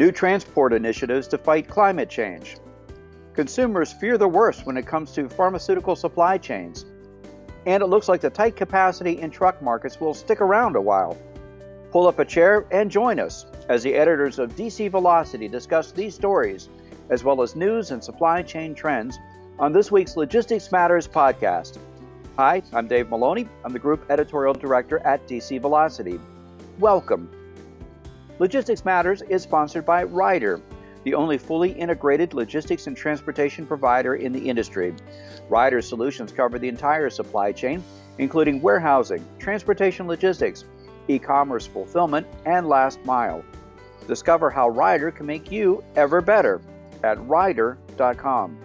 New transport initiatives to fight climate change. Consumers fear the worst when it comes to pharmaceutical supply chains. And it looks like the tight capacity in truck markets will stick around a while. Pull up a chair and join us as the editors of DC Velocity discuss these stories, as well as news and supply chain trends, on this week's Logistics Matters podcast. Hi, I'm Dave Maloney. I'm the Group Editorial Director at DC Velocity. Welcome. Logistics Matters is sponsored by Ryder, the only fully integrated logistics and transportation provider in the industry. Ryder's solutions cover the entire supply chain, including warehousing, transportation logistics, e commerce fulfillment, and last mile. Discover how Ryder can make you ever better at ryder.com.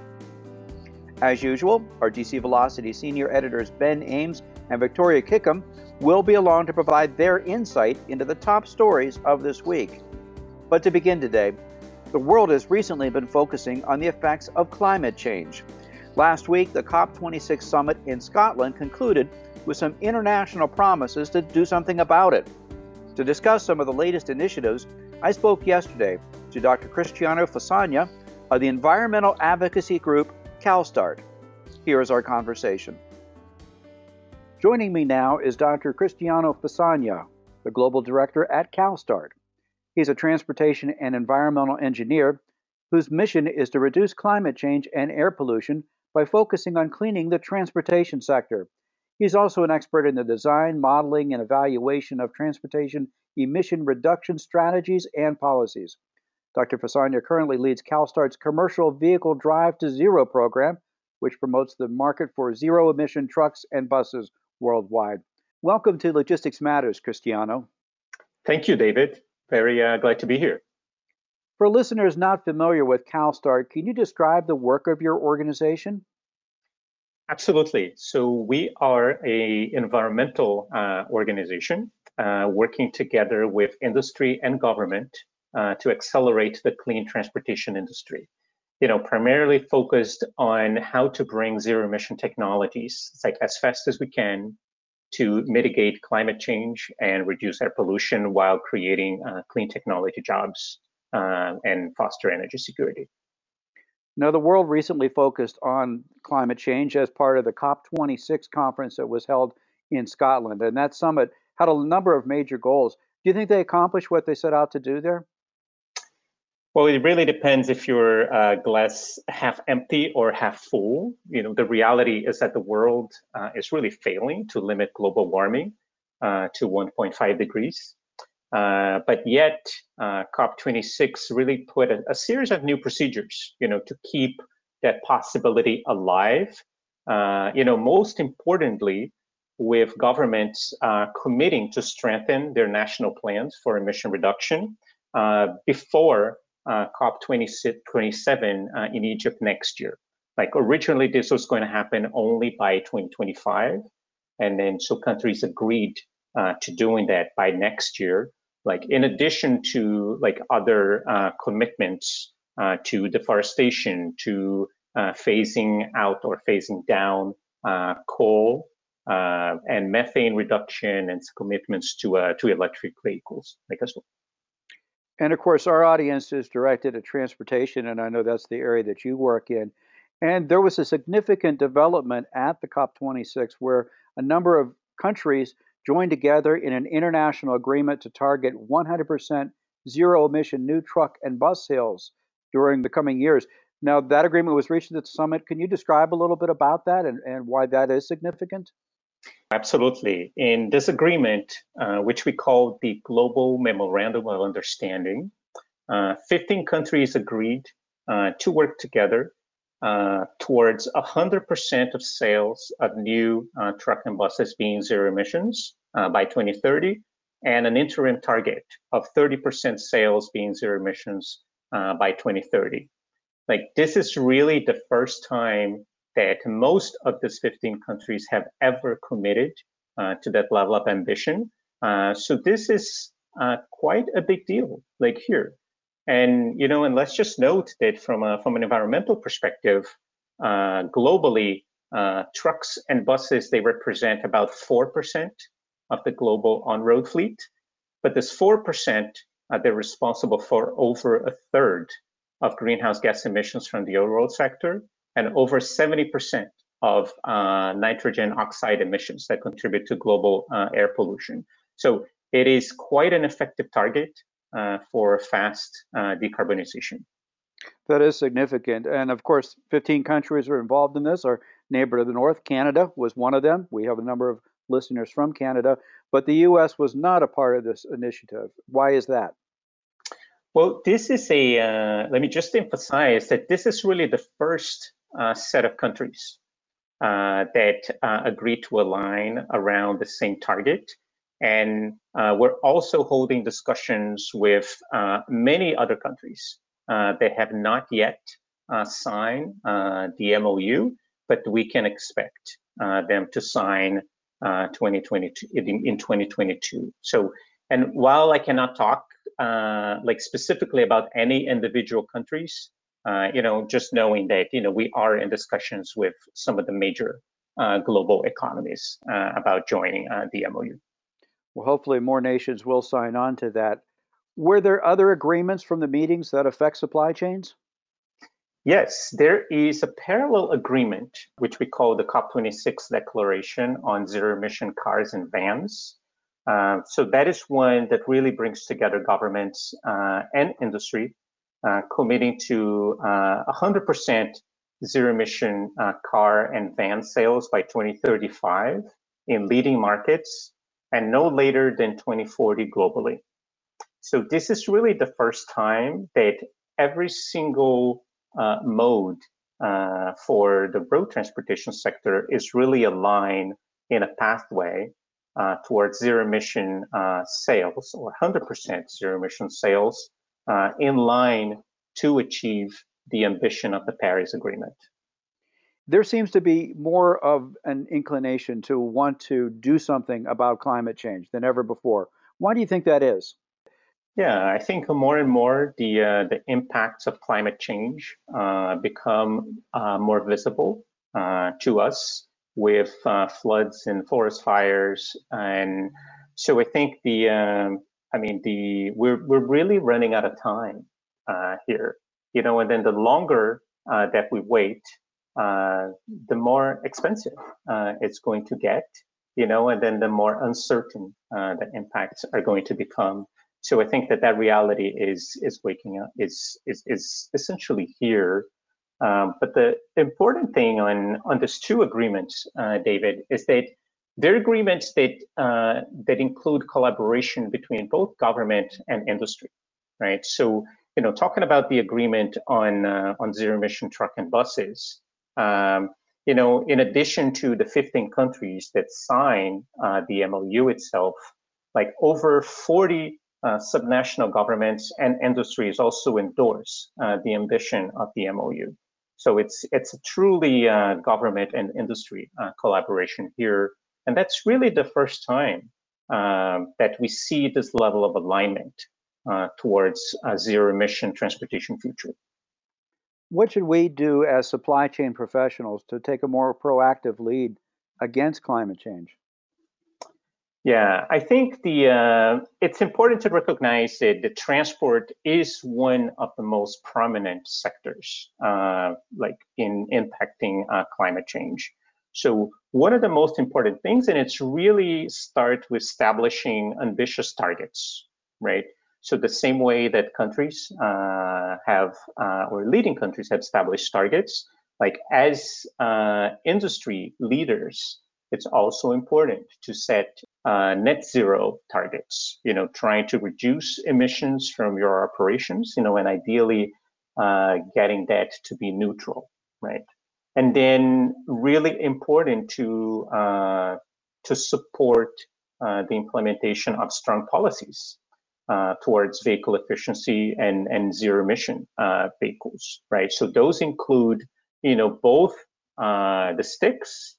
As usual, our DC Velocity senior editors Ben Ames and Victoria Kickham will be along to provide their insight into the top stories of this week. But to begin today, the world has recently been focusing on the effects of climate change. Last week, the COP26 summit in Scotland concluded with some international promises to do something about it. To discuss some of the latest initiatives, I spoke yesterday to Dr. Cristiano Façanha of the environmental advocacy group CalSTART. Here is our conversation. Joining me now is Dr. Cristiano Façanha, the Global Director at CalSTART. He's a transportation and environmental engineer whose mission is to reduce climate change and air pollution by focusing on cleaning the transportation sector. He's also an expert in the design, modeling, and evaluation of transportation emission reduction strategies and policies. Dr. Façanha currently leads CalSTART's Commercial Vehicle Drive to Zero program, which promotes the market for zero emission trucks and buses worldwide. Welcome to Logistics Matters, Cristiano. Thank you, David. Very uh, glad to be here. For listeners not familiar with CalSTART, can you describe the work of your organization? Absolutely. So we are a environmental uh, organization uh, working together with industry and government uh, to accelerate the clean transportation industry. You know, primarily focused on how to bring zero emission technologies like as fast as we can to mitigate climate change and reduce air pollution while creating uh, clean technology jobs uh, and foster energy security. Now, the world recently focused on climate change as part of the COP26 conference that was held in Scotland. And that summit had a number of major goals. Do you think they accomplished what they set out to do there? Well, it really depends if your uh, glass half empty or half full. You know, the reality is that the world uh, is really failing to limit global warming uh, to 1.5 degrees. Uh, but yet, uh, COP26 really put a, a, series of new procedures, you know, to keep that possibility alive. Uh, you know, most importantly, with governments committing to strengthen their national plans for emission reduction before uh, COP27 uh, in Egypt next year. Like originally, this was going to happen only by 2025, and then so countries agreed uh, to doing that by next year. Like in addition to like other uh, commitments uh, to deforestation, to uh, phasing out or phasing down coal and methane reduction, and commitments to to electric vehicles, like as well. And of course, our audience is directed at transportation, and I know that's the area that you work in. And there was a significant development at the COP26 where a number of countries joined together in an international agreement to target 100% zero emission new truck and bus sales during the coming years. Now, that agreement was reached at the summit. Can you describe a little bit about that and, and why that is significant? Absolutely. In this agreement, uh, which we call the Global Memorandum of Understanding, uh, 15 countries agreed uh, to work together uh, towards 100% of sales of new uh, truck and buses being zero emissions uh, by 2030, and an interim target of 30% sales being zero emissions by 2030. Like this is really the first time that most of these 15 countries have ever committed uh, to that level of ambition. Uh, so this is uh, quite a big deal, like here. And you know, and let's just note that from a, from an environmental perspective, uh, globally, uh, trucks and buses they represent about four percent of the global on-road fleet. But this four percent they're responsible for over a third of greenhouse gas emissions from the overall sector and over 70% of uh, nitrogen oxide emissions that contribute to global uh, air pollution. So it is quite an effective target uh, for fast uh, decarbonization. That is significant. And of course, 15 countries are involved in this. Our neighbor to the north, Canada, was one of them. We have a number of listeners from Canada, but the US was not a part of this initiative. Why is that? Well, this is a, uh, let me just emphasize that this is really the first set of countries uh, that uh, agreed to align around the same target. And uh, we're also holding discussions with uh, many other countries that have not yet signed the MOU, but we can expect them to sign 2022 in, in 2022. So, and while I cannot talk uh, like specifically about any individual countries, uh, you know, just knowing that you know we are in discussions with some of the major uh, global economies uh, about joining uh, the MOU. Well, hopefully more nations will sign on to that. Were there other agreements from the meetings that affect supply chains? Yes, there is a parallel agreement, which we call the COP26 Declaration on Zero Emission Cars and Vans. Uh, so that is one that really brings together governments uh, and industry, committing to 100% uh, zero emission uh, car and van sales by 2035 in leading markets and no later than 2040 globally. So this is really the first time that every single mode for the road transportation sector is really aligned in a pathway uh, towards zero emission uh, sales or 100% zero emission sales uh, in line to achieve the ambition of the Paris Agreement. There seems to be more of an inclination to want to do something about climate change than ever before. Why do you think that is? Yeah, I think more and more the uh, the impacts of climate change uh, become uh, more visible to us with uh, floods and forest fires. And so I think the, um, I mean, the we're we're really running out of time uh, here, you know. And then the longer uh, that we wait, uh, the more expensive uh, it's going to get, you know. And then the more uncertain uh, the impacts are going to become. So I think that that reality is is waking up, is is is essentially here. Um, but the important thing on, on these two agreements, uh, David, is that they're agreements that uh, that include collaboration between both government and industry, right? So, you know, talking about the agreement on uh, on zero emission truck and buses, um, you know, in addition to the 15 countries that sign uh, the MOU itself, like over 40 uh, subnational governments and industries also endorse uh, the ambition of the MOU. So it's it's a truly uh, government and industry uh, collaboration here, and that's really the first time um, that we see this level of alignment uh, towards a zero emission transportation future. What should we do as supply chain professionals to take a more proactive lead against climate change? Yeah, I think the uh, it's important to recognize that the transport is one of the most prominent sectors, uh, like in impacting uh, climate change. So one of the most important things, and it's really start with establishing ambitious targets, right? So the same way that countries uh, have, uh, or leading countries have established targets, like as uh, industry leaders, it's also important to set uh, net zero targets, you know, trying to reduce emissions from your operations, you know, and ideally uh, getting that to be neutral, right? And then really important to uh, to support uh, the implementation of strong policies uh, towards vehicle efficiency and, and zero emission uh, vehicles, right? So those include, you know, both the sticks,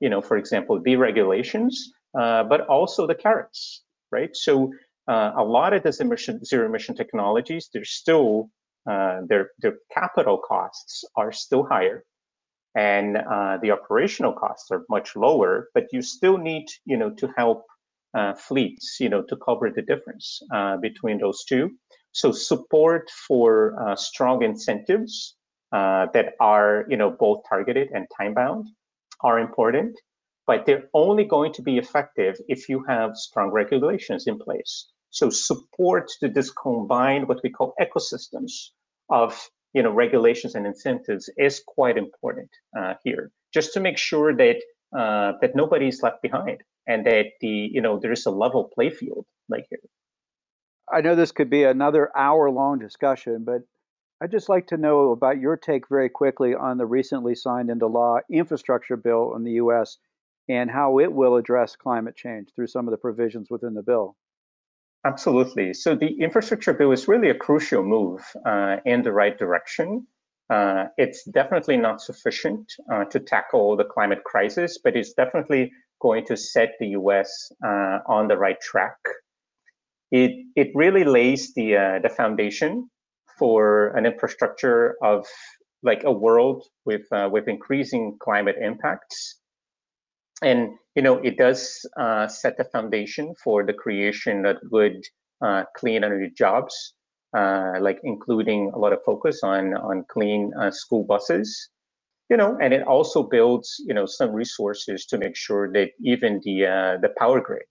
you know, for example, deregulations, uh, but also the carrots, right? So uh, a lot of these emission, zero emission technologies, they're still, uh, their, their capital costs are still higher and uh, the operational costs are much lower, but you still need, you know, to help uh, fleets, you know, to cover the difference uh, between those two. So support for uh, strong incentives uh, that are, you know, both targeted and time bound are important, but they're only going to be effective if you have strong regulations in place. So support to this combined what we call ecosystems of you know regulations and incentives is quite important uh, here, just to make sure that uh, that nobody is left behind and that the you know there is a level play field like here. I know this could be another hour long discussion, but I'd just like to know about your take very quickly on the recently signed into law infrastructure bill in the U.S. and how it will address climate change through some of the provisions within the bill. Absolutely. So the infrastructure bill is really a crucial move uh, in the right direction. Uh, it's definitely not sufficient uh, to tackle the climate crisis, but it's definitely going to set the U.S. Uh, on the right track. It it really lays the uh, the foundation for an infrastructure of like a world with uh, with increasing climate impacts and you know it does uh, set the foundation for the creation of good uh, clean energy jobs uh, like including a lot of focus on on clean uh, school buses you know and it also builds you know some resources to make sure that even the uh, the power grid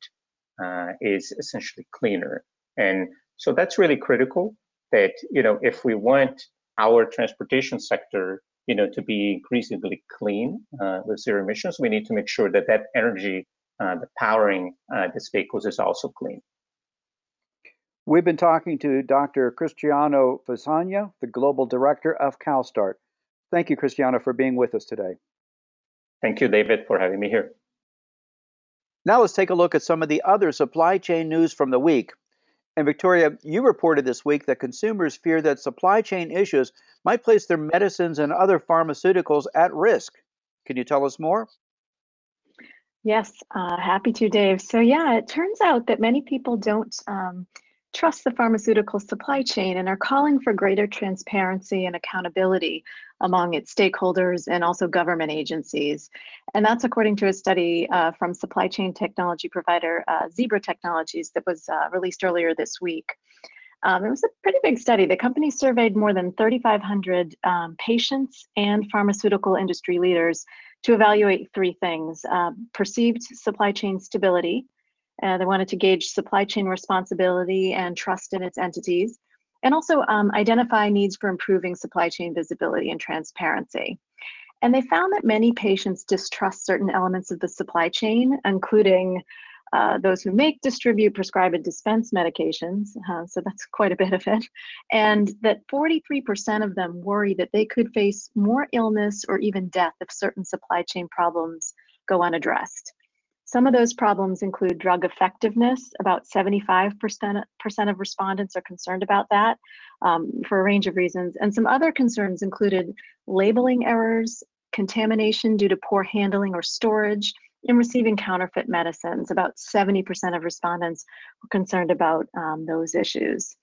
is essentially cleaner. And so that's really critical that you know if we want our transportation sector you know, to be increasingly clean uh, with zero emissions, we need to make sure that that energy, uh, the powering uh, these vehicles is also clean. We've been talking to Dr. Cristiano Façanha, the Global Director of CalSTART. Thank you, Cristiano, for being with us today. Thank you, David, for having me here. Now let's take a look at some of the other supply chain news from the week. And Victoria, you reported this week that consumers fear that supply chain issues might place their medicines and other pharmaceuticals at risk. Can you tell us more? Yes, uh, happy to, Dave. So, yeah, it turns out that many people don't um, trust the pharmaceutical supply chain and are calling for greater transparency and accountability among its stakeholders and also government agencies. And that's according to a study uh, from supply chain technology provider uh, Zebra Technologies that was uh, released earlier this week. Um, it was a pretty big study. The company surveyed more than 3,500 um, patients and pharmaceutical industry leaders to evaluate three things uh, perceived supply chain stability. Uh, they wanted to gauge supply chain responsibility and trust in its entities and also um, identify needs for improving supply chain visibility and transparency. And they found that many patients distrust certain elements of the supply chain, including uh, those who make, distribute, prescribe, and dispense medications. Uh, so that's quite a bit of it. And that 43% of them worry that they could face more illness or even death if certain supply chain problems go unaddressed. Some of those problems include drug effectiveness. About 75% of respondents are concerned about that um, for a range of reasons. And some other concerns included labeling errors, contamination due to poor handling or storage, and receiving counterfeit medicines. About 70% of respondents were concerned about um, those issues.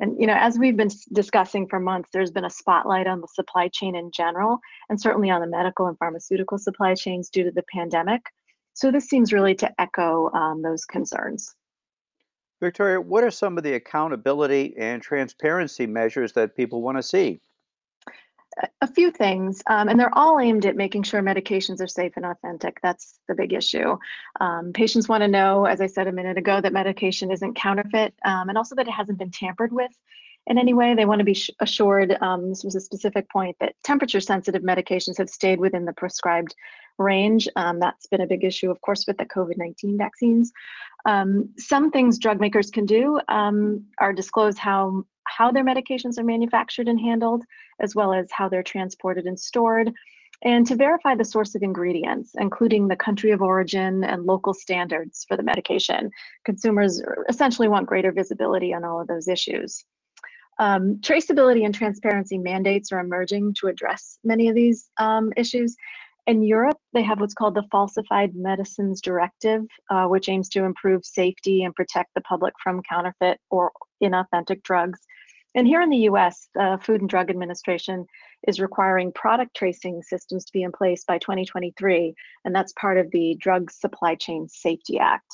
And you know, as we've been discussing for months, there's been a spotlight on the supply chain in general, and certainly on the medical and pharmaceutical supply chains due to the pandemic. So this seems really to echo um, those concerns. Victoria, what are some of the accountability and transparency measures that people want to see? A few things, um, and they're all aimed at making sure medications are safe and authentic. That's the big issue. Um, patients want to know, as I said a minute ago, that medication isn't counterfeit um, and also that it hasn't been tampered with in any way. They want to be assured, um, this was a specific point, that temperature sensitive medications have stayed within the prescribed range. Um, that's been a big issue, of course, with the COVID 19 vaccines. Um, some things drug makers can do um, are disclose how, how their medications are manufactured and handled, as well as how they're transported and stored. And to verify the source of ingredients, including the country of origin and local standards for the medication. Consumers essentially want greater visibility on all of those issues. Um, traceability and transparency mandates are emerging to address many of these um, issues, in Europe, they have what's called the Falsified Medicines Directive, uh, which aims to improve safety and protect the public from counterfeit or inauthentic drugs. And here in the US, the Food and Drug Administration is requiring product tracing systems to be in place by 2023, and that's part of the Drug Supply Chain Safety Act.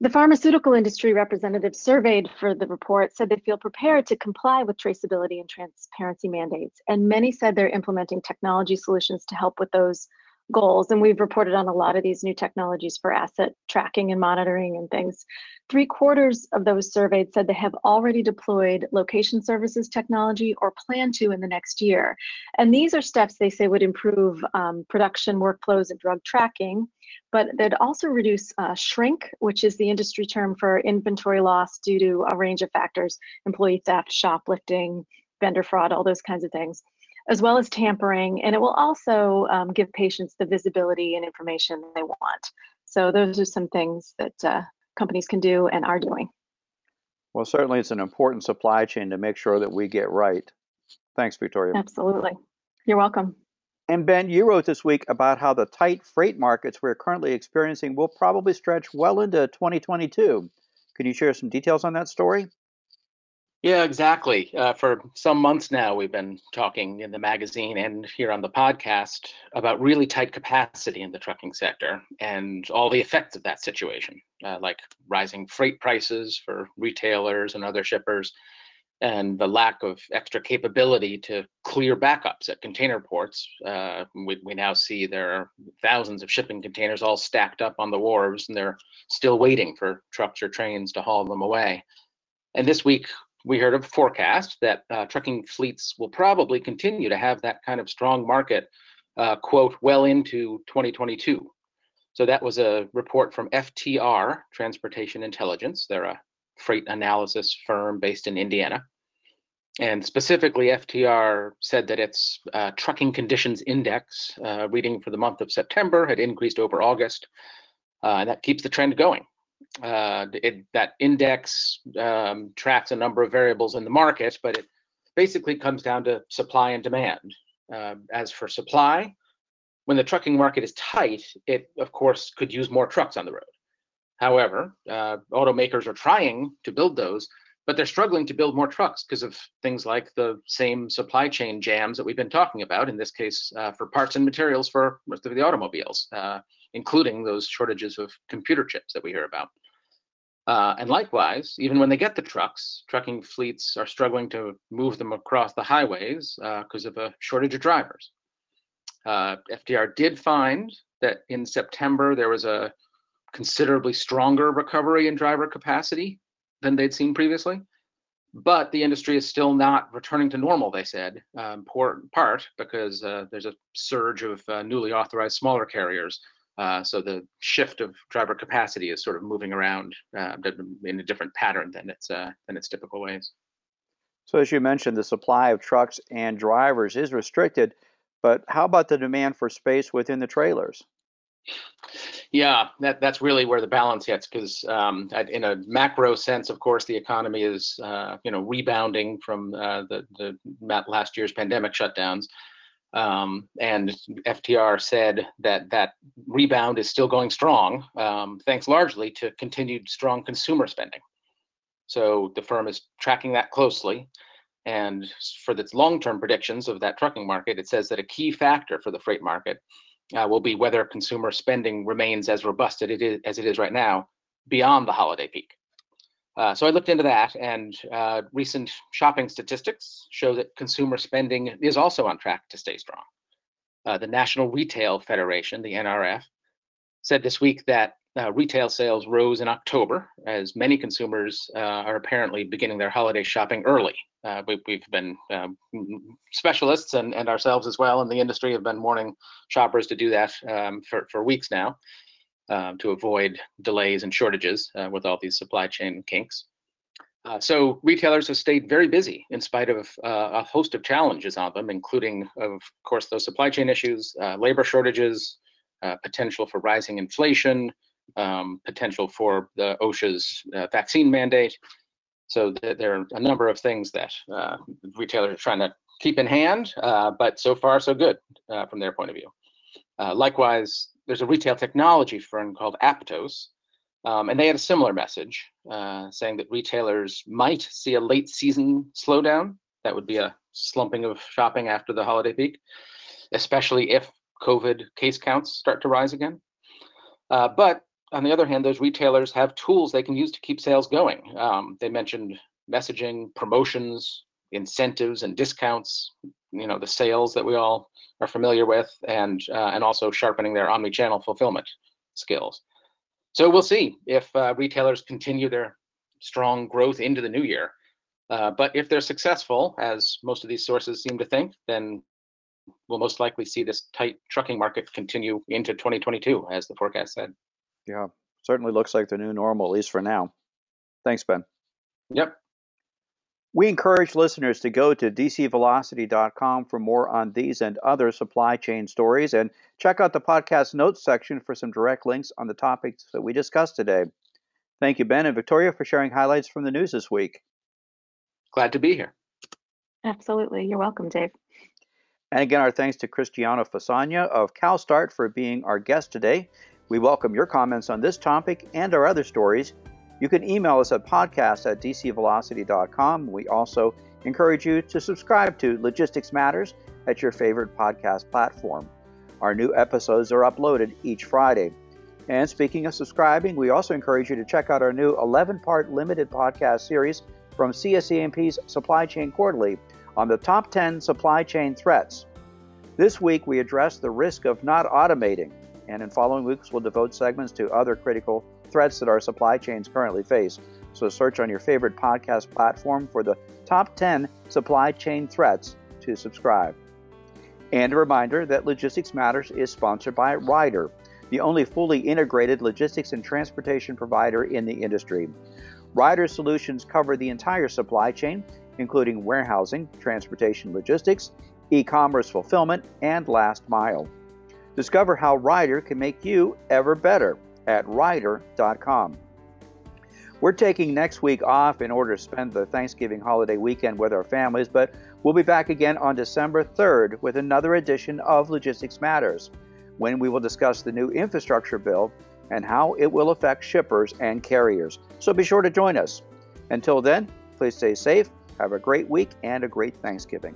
The pharmaceutical industry representatives surveyed for the report said they feel prepared to comply with traceability and transparency mandates, and many said they're implementing technology solutions to help with those goals. And we've reported on a lot of these new technologies for asset tracking and monitoring and things. Three quarters of those surveyed said they have already deployed location services technology or plan to in the next year. And these are steps they say would improve um, production workflows and drug tracking, but they'd also reduce uh, shrink, which is the industry term for inventory loss due to a range of factors employee theft, shoplifting, vendor fraud, all those kinds of things as well as tampering, and it will also um, give patients the visibility and information they want. So those are some things that uh, companies can do and are doing. Well, certainly it's an important supply chain to make sure that we get right. Thanks, Victoria. Absolutely. You're welcome. And Ben, you wrote this week about how the tight freight markets we're currently experiencing will probably stretch well into 2022. Can you share some details on that story? Yeah, exactly. Uh, for some months now, we've been talking in the magazine and here on the podcast about really tight capacity in the trucking sector and all the effects of that situation, uh, like rising freight prices for retailers and other shippers, and the lack of extra capability to clear backups at container ports. Uh, we, we now see there are thousands of shipping containers all stacked up on the wharves, and they're still waiting for trucks or trains to haul them away. And this week, we heard a forecast that uh, trucking fleets will probably continue to have that kind of strong market, uh, quote, well into 2022. So that was a report from FTR, Transportation Intelligence. They're a freight analysis firm based in Indiana. And specifically, FTR said that its uh, trucking conditions index uh, reading for the month of September had increased over August, uh, and that keeps the trend going uh, it, that index um, tracks a number of variables in the market, but it basically comes down to supply and demand. Uh, as for supply, when the trucking market is tight, it of course could use more trucks on the road. However, uh, automakers are trying to build those, but they're struggling to build more trucks because of things like the same supply chain jams that we've been talking about, in this case, uh, for parts and materials for most of the automobiles. Uh, including those shortages of computer chips that we hear about. Uh, and likewise, even when they get the trucks, trucking fleets are struggling to move them across the highways because uh, of a shortage of drivers. Uh, FTR did find that in September there was a considerably stronger recovery in driver capacity than they'd seen previously. But the industry is still not returning to normal, they said, um, part because uh, there's a surge of uh, newly authorized smaller carriers uh, so the shift of driver capacity is sort of moving around uh, in a different pattern than its uh, than its typical ways. So as you mentioned, the supply of trucks and drivers is restricted, but how about the demand for space within the trailers? Yeah, that, that's really where the balance hits because um, in a macro sense, of course, the economy is uh, you know rebounding from uh, the, the last year's pandemic shutdowns. Um, and FTR said that that rebound is still going strong, um, thanks largely to continued strong consumer spending. So the firm is tracking that closely. And for its long-term predictions of that trucking market, it says that a key factor for the freight market uh, will be whether consumer spending remains as robust as it is, as it is right now beyond the holiday peak. Uh, so I looked into that, and uh, recent shopping statistics show that consumer spending is also on track to stay strong. Uh, the National Retail Federation, the NRF, said this week that uh, retail sales rose in October as many consumers uh, are apparently beginning their holiday shopping early. We, have been um, specialists and, and, ourselves as well in the industry have been warning shoppers to do that um, for, for weeks now um, to avoid delays and shortages uh, with all these supply chain kinks. Uh, so retailers have stayed very busy in spite of uh, a host of challenges on them, including, of course, those supply chain issues, uh, labor shortages, uh, potential for rising inflation, um, potential for the OSHA's vaccine mandate. So th there are a number of things that retailers are trying to keep in hand, but so far so good from their point of view. Likewise, there's a retail technology firm called Aptos, um, and they had a similar message uh, saying that retailers might see a late season slowdown. That would be a slumping of shopping after the holiday peak, especially if COVID case counts start to rise again. Uh, but on the other hand, those retailers have tools they can use to keep sales going. Um, they mentioned messaging, promotions, incentives, and discounts. You know, the sales that we all are familiar with, and uh, and also sharpening their omni-channel fulfillment skills. So we'll see if uh, retailers continue their strong growth into the new year. Uh, but if they're successful, as most of these sources seem to think, then we'll most likely see this tight trucking market continue into 2022, as the forecast said. Yeah, certainly looks like the new normal, at least for now. Thanks, Ben. Yep. We encourage listeners to go to dcvelocity.com for more on these and other supply chain stories and check out the podcast notes section for some direct links on the topics that we discussed today. Thank you, Ben and Victoria, for sharing highlights from the news this week. Glad to be here. Absolutely. You're welcome, Dave. And again, our thanks to Cristiano Façanha of CalStart for being our guest today. We welcome your comments on this topic and our other stories. You can email us at podcast at dcvelocity.com. We also encourage you to subscribe to Logistics Matters at your favorite podcast platform. Our new episodes are uploaded each Friday. And speaking of subscribing, we also encourage you to check out our new 11 part limited podcast series from CSCMP's Supply Chain Quarterly on the top 10 supply chain threats. This week, we address the risk of not automating and in following weeks, we'll devote segments to other critical threats that our supply chains currently face. So search on your favorite podcast platform for the top 10 supply chain threats to subscribe. And a reminder that Logistics Matters is sponsored by Ryder, the only fully integrated logistics and transportation provider in the industry. Ryder solutions cover the entire supply chain, including warehousing, transportation logistics, e commerce fulfillment, and last mile. Discover how Ryder can make you ever better at Ryder.com. We're taking next week off in order to spend the Thanksgiving holiday weekend with our families, but we'll be back again on December 3rd with another edition of Logistics Matters, when we will discuss the new infrastructure bill and how it will affect shippers and carriers. So be sure to join us. Until then, please stay safe, have a great week, and a great Thanksgiving.